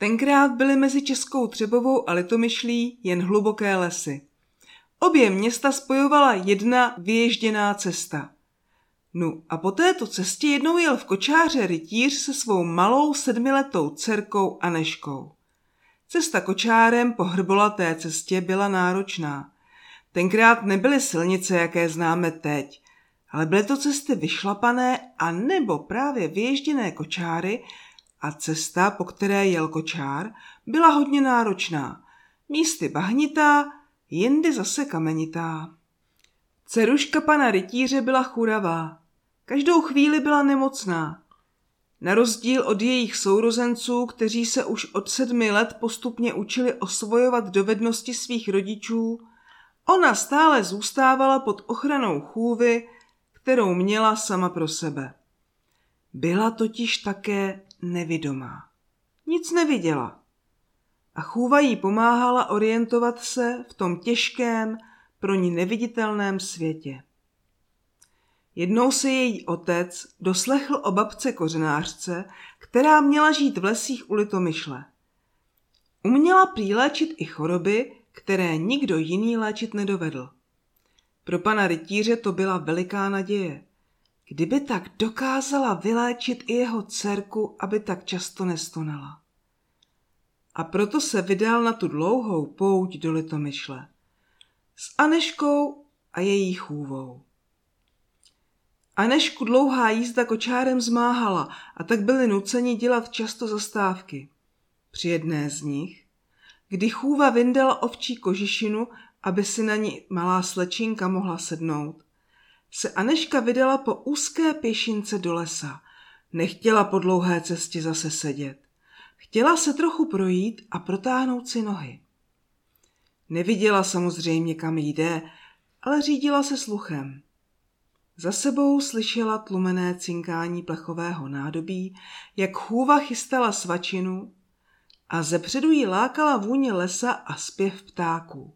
Tenkrát byly mezi Českou Třebovou a Litomyšlí jen hluboké lesy. Obě města spojovala jedna vyježděná cesta. No a po této cestě jednou jel v kočáře rytíř se svou malou sedmiletou dcerkou Aneškou. Cesta kočárem po hrbolaté cestě byla náročná. Tenkrát nebyly silnice, jaké známe teď, ale byly to cesty vyšlapané a nebo právě vyježděné kočáry a cesta, po které jel kočár, byla hodně náročná. Místy bahnitá, jindy zase kamenitá. Ceruška pana rytíře byla churavá. Každou chvíli byla nemocná. Na rozdíl od jejich sourozenců, kteří se už od sedmi let postupně učili osvojovat dovednosti svých rodičů, ona stále zůstávala pod ochranou chůvy, kterou měla sama pro sebe. Byla totiž také nevidomá. Nic neviděla. A chůva jí pomáhala orientovat se v tom těžkém, pro ní neviditelném světě. Jednou se její otec doslechl o babce kořenářce, která měla žít v lesích u Litomyšle. Uměla prý i choroby, které nikdo jiný léčit nedovedl. Pro pana rytíře to byla veliká naděje. Kdyby tak dokázala vyléčit i jeho dcerku, aby tak často nestonala. A proto se vydal na tu dlouhou pouť do Litomyšle. S Aneškou a její chůvou. Anešku dlouhá jízda kočárem zmáhala a tak byli nuceni dělat často zastávky. Při jedné z nich, kdy chůva vyndala ovčí kožišinu, aby si na ní malá slečinka mohla sednout, se Aneška vydala po úzké pěšince do lesa. Nechtěla po dlouhé cestě zase sedět. Chtěla se trochu projít a protáhnout si nohy. Neviděla samozřejmě, kam jde, ale řídila se sluchem. Za sebou slyšela tlumené cinkání plechového nádobí, jak chůva chystala svačinu a zepředu jí lákala vůně lesa a zpěv ptáků.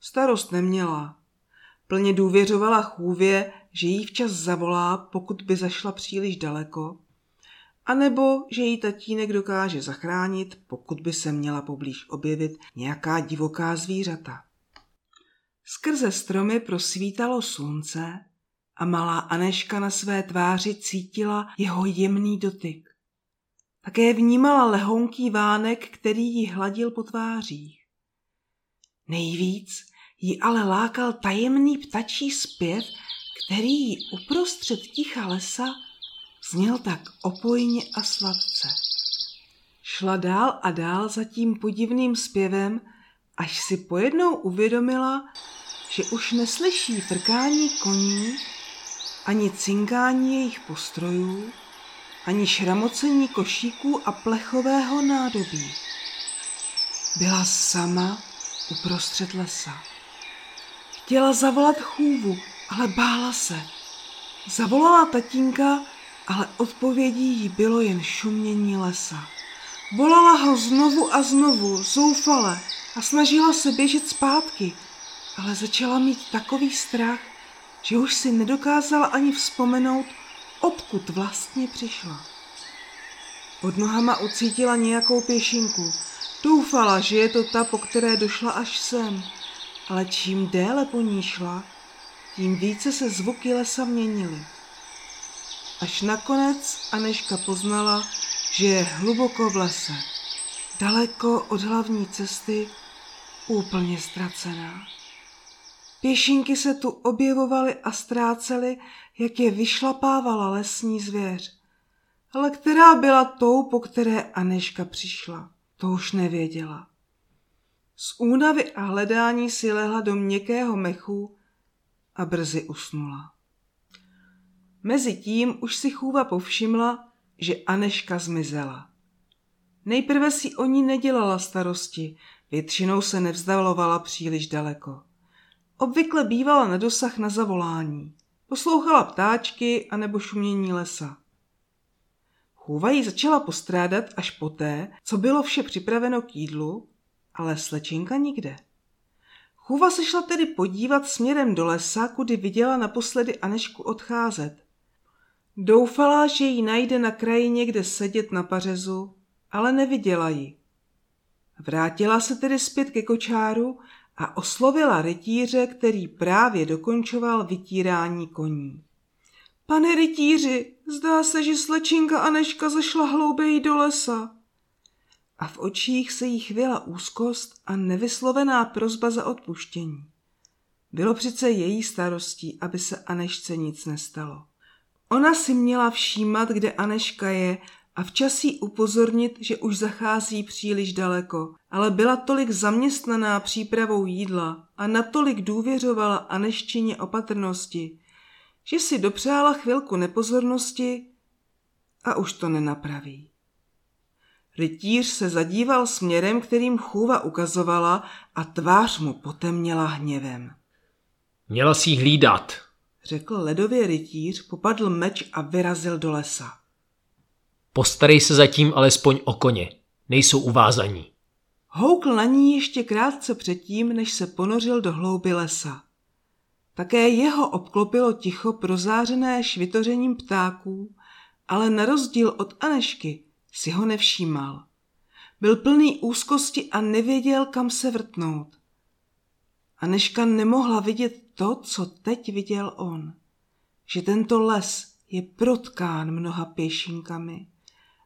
Starost neměla. Plně důvěřovala chůvě, že jí včas zavolá, pokud by zašla příliš daleko, anebo že jí tatínek dokáže zachránit, pokud by se měla poblíž objevit nějaká divoká zvířata. Skrze stromy prosvítalo slunce a malá Aneška na své tváři cítila jeho jemný dotyk. Také vnímala lehonký vánek, který jí hladil po tvářích. Nejvíc ji ale lákal tajemný ptačí zpěv, který jí uprostřed ticha lesa zněl tak opojně a sladce. Šla dál a dál za tím podivným zpěvem, až si pojednou uvědomila, že už neslyší frkání koní ani cinkání jejich postrojů, ani šramocení košíků a plechového nádobí. Byla sama uprostřed lesa. Chtěla zavolat chůvu, ale bála se. Zavolala tatínka, ale odpovědí jí bylo jen šumění lesa. Volala ho znovu a znovu, zoufale, a snažila se běžet zpátky, ale začala mít takový strach, že už si nedokázala ani vzpomenout, odkud vlastně přišla. Pod nohama ucítila nějakou pěšinku. Doufala, že je to ta, po které došla až sem. Ale čím déle po ní šla, tím více se zvuky lesa měnily. Až nakonec Aneška poznala, že je hluboko v lese, daleko od hlavní cesty, úplně ztracená. Pěšinky se tu objevovaly a ztrácely, jak je vyšlapávala lesní zvěř. Ale která byla tou, po které Aneška přišla, to už nevěděla. Z únavy a hledání si lehla do měkkého mechu a brzy usnula. Mezitím už si chůva povšimla, že Aneška zmizela. Nejprve si o ní nedělala starosti, většinou se nevzdalovala příliš daleko. Obvykle bývala na dosah na zavolání. Poslouchala ptáčky anebo šumění lesa. Chůva ji začala postrádat až poté, co bylo vše připraveno k jídlu, ale slečinka nikde. Chůva se šla tedy podívat směrem do lesa, kudy viděla naposledy Anešku odcházet. Doufala, že ji najde na kraji někde sedět na pařezu, ale neviděla ji. Vrátila se tedy zpět ke kočáru a oslovila rytíře, který právě dokončoval vytírání koní. Pane rytíři, zdá se, že slečinka Aneška zašla hlouběji do lesa. A v očích se jí chvěla úzkost a nevyslovená prozba za odpuštění. Bylo přece její starostí, aby se Anešce nic nestalo. Ona si měla všímat, kde Aneška je a včas jí upozornit, že už zachází příliš daleko, ale byla tolik zaměstnaná přípravou jídla a natolik důvěřovala Aneščině opatrnosti, že si dopřála chvilku nepozornosti a už to nenapraví. Rytíř se zadíval směrem, kterým chůva ukazovala a tvář mu potemněla hněvem. Měla si hlídat, řekl ledově rytíř, popadl meč a vyrazil do lesa. Postarej se zatím alespoň o koně. Nejsou uvázaní. Houkl na ní ještě krátce předtím, než se ponořil do hlouby lesa. Také jeho obklopilo ticho prozářené švitořením ptáků, ale na rozdíl od Anešky si ho nevšímal. Byl plný úzkosti a nevěděl, kam se vrtnout. Aneška nemohla vidět to, co teď viděl on. Že tento les je protkán mnoha pěšinkami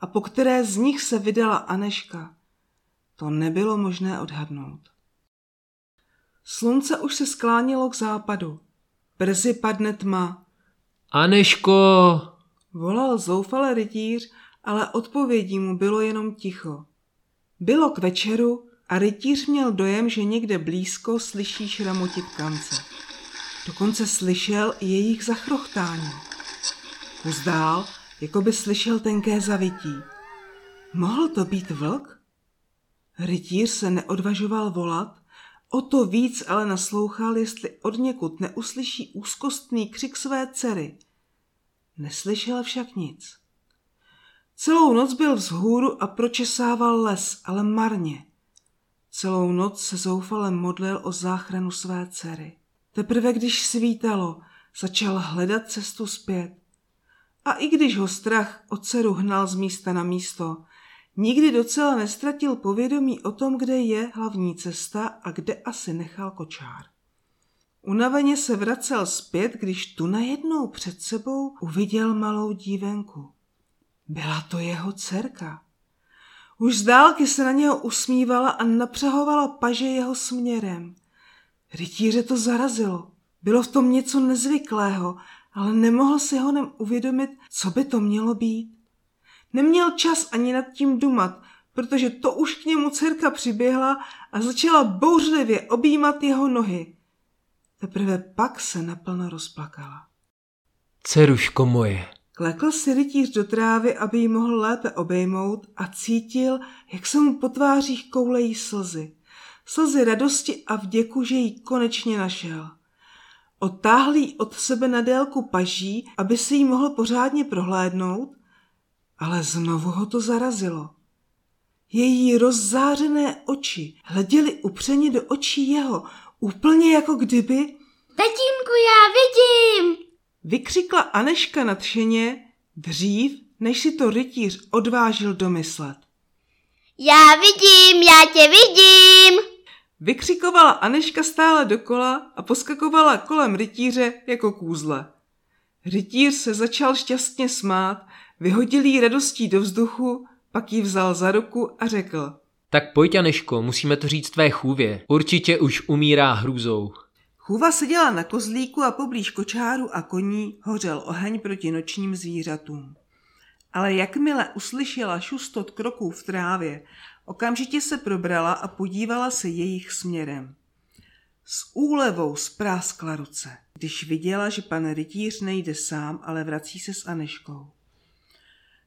a po které z nich se vydala Aneška, to nebylo možné odhadnout. Slunce už se sklánělo k západu. Brzy padne tma. Aneško! Volal zoufale rytíř, ale odpovědí mu bylo jenom ticho. Bylo k večeru a rytíř měl dojem, že někde blízko slyší šramotit kance. Dokonce slyšel i jejich zachrochtání. Uzdál, jako by slyšel tenké zavití. Mohl to být vlk? Rytíř se neodvažoval volat, o to víc ale naslouchal, jestli od někud neuslyší úzkostný křik své dcery. Neslyšel však nic. Celou noc byl vzhůru a pročesával les, ale marně. Celou noc se zoufale modlil o záchranu své dcery. Teprve když svítalo, začal hledat cestu zpět. A i když ho strach od dceru hnal z místa na místo, nikdy docela nestratil povědomí o tom, kde je hlavní cesta a kde asi nechal kočár. Unaveně se vracel zpět, když tu najednou před sebou uviděl malou dívenku. Byla to jeho dcerka. Už z dálky se na něho usmívala a napřahovala paže jeho směrem. Rytíře to zarazilo. Bylo v tom něco nezvyklého, ale nemohl si honem uvědomit, co by to mělo být. Neměl čas ani nad tím dumat, protože to už k němu dcerka přiběhla a začala bouřlivě objímat jeho nohy. Teprve pak se naplno rozplakala. Ceruško moje, Klekl si rytíř do trávy, aby ji mohl lépe obejmout a cítil, jak se mu po tvářích koulejí slzy. Slzy radosti a vděku, že ji konečně našel. Otáhl od sebe na délku paží, aby si ji mohl pořádně prohlédnout, ale znovu ho to zarazilo. Její rozzářené oči hleděly upřeně do očí jeho, úplně jako kdyby... Tatínku, já! Vykřikla Aneška nadšeně dřív, než si to rytíř odvážil domyslet. Já vidím, já tě vidím! Vykřikovala Aneška stále dokola a poskakovala kolem rytíře jako kůzle. Rytíř se začal šťastně smát, vyhodil jí radostí do vzduchu, pak ji vzal za ruku a řekl. Tak pojď, Aneško, musíme to říct tvé chůvě. Určitě už umírá hrůzou. Chůva seděla na kozlíku a poblíž kočáru a koní hořel oheň proti nočním zvířatům. Ale jakmile uslyšela šustot kroků v trávě, okamžitě se probrala a podívala se jejich směrem. S úlevou spráskla ruce, když viděla, že pan rytíř nejde sám, ale vrací se s Aneškou.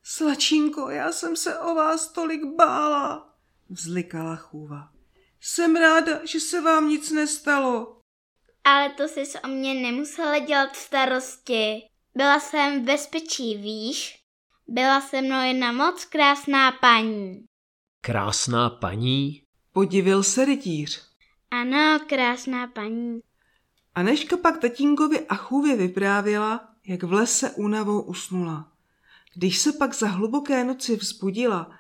Slačinko, já jsem se o vás tolik bála, vzlikala chůva. Jsem ráda, že se vám nic nestalo. Ale to jsi o mě nemusela dělat starosti. Byla jsem v bezpečí, víš? Byla se mnou jedna moc krásná paní. Krásná paní? Podivil se rytíř. Ano, krásná paní. Aneška pak tatínkovi a chůvě vyprávěla, jak v lese únavou usnula. Když se pak za hluboké noci vzbudila,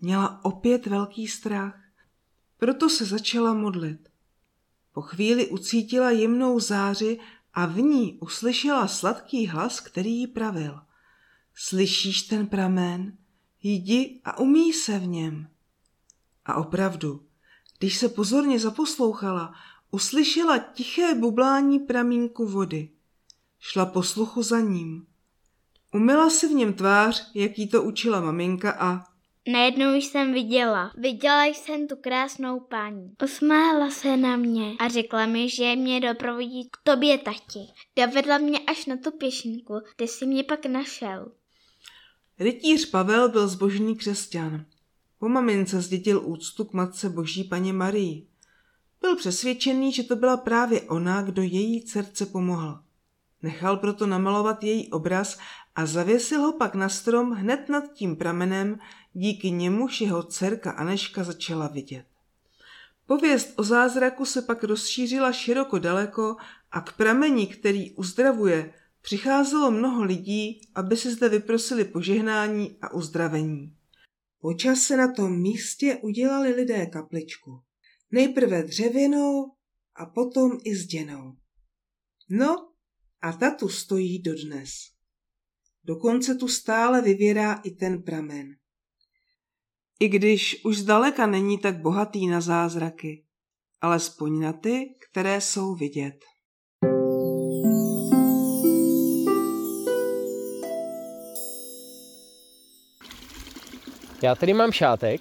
měla opět velký strach. Proto se začala modlit. Po chvíli ucítila jemnou záři a v ní uslyšela sladký hlas, který jí pravil. Slyšíš ten pramen? Jdi a umí se v něm. A opravdu, když se pozorně zaposlouchala, uslyšela tiché bublání pramínku vody. Šla posluchu za ním. Umila si v něm tvář, jak jí to učila maminka a... Najednou jsem viděla. Viděla jsem tu krásnou paní. Usmála se na mě a řekla mi, že mě doprovodí k tobě, tati. Dovedla mě až na tu pěšinku, kde si mě pak našel. Rytíř Pavel byl zbožný křesťan. Po mamince zdědil úctu k matce boží paně Marii. Byl přesvědčený, že to byla právě ona, kdo její dcerce pomohl. Nechal proto namalovat její obraz a zavěsil ho pak na strom hned nad tím pramenem, díky němuž jeho dcerka Aneška začala vidět. Pověst o zázraku se pak rozšířila široko daleko a k prameni, který uzdravuje, přicházelo mnoho lidí, aby si zde vyprosili požehnání a uzdravení. Počas se na tom místě udělali lidé kapličku. Nejprve dřevěnou a potom i zděnou. No a ta tu stojí dodnes. Dokonce tu stále vyvěrá i ten pramen. I když už zdaleka není tak bohatý na zázraky, alespoň na ty, které jsou vidět. Já tady mám šátek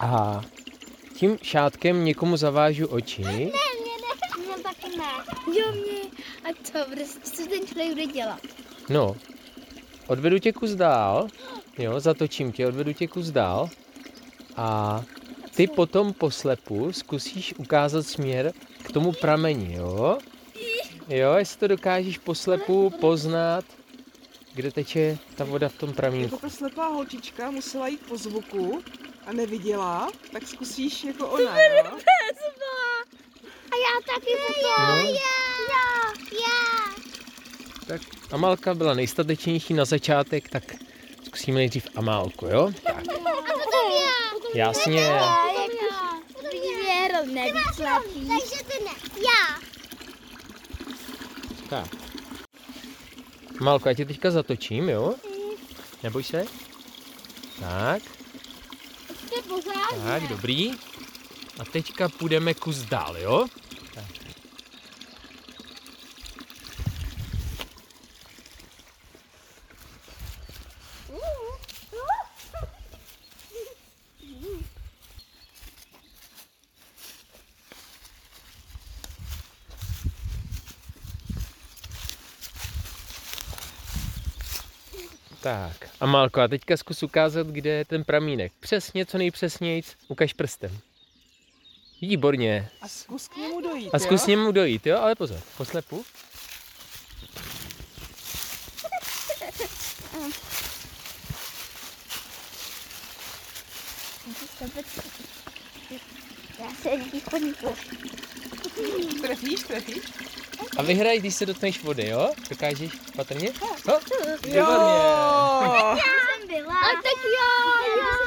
a tím šátkem někomu zavážu oči. Ne, mě ne, mě taky ne. Jo, mě. A co, prostě, co ten člověk bude dělat? No, odvedu tě kus dál, jo, zatočím tě, odvedu tě kus dál a ty potom poslepu zkusíš ukázat směr k tomu prameni, jo? Jo, jestli to dokážeš poslepu poznat, kde teče ta voda v tom Jako pramínku. ta slepá holčička musela jít po zvuku a neviděla, tak zkusíš jako ona, jo? A já taky potom. No. Já, já. Tak Amálka byla nejstatečnější na začátek, tak zkusíme nejdřív Amálku, jo? Tak, jasně. Takže ty ne. Já. Tak. Amálko, já tě teďka zatočím, jo? Neboj se. Tak, tak, dobrý. A teďka půjdeme kus dál, jo? Tak. Tak, Amálko, a teďka zkus ukázat, kde je ten pramínek. Přesně, co nejpřesnějc, ukaž prstem. Výborně. A zkus k němu dojít, A zkus jo? k němu dojít, jo? Ale pozor, poslepu. Já se díku. Trefíš, trefíš? A vyhraj, když se dotkneš vody, jo? Dokážeš patrně? No, Jo! výborně. jsem byla. A tak já, já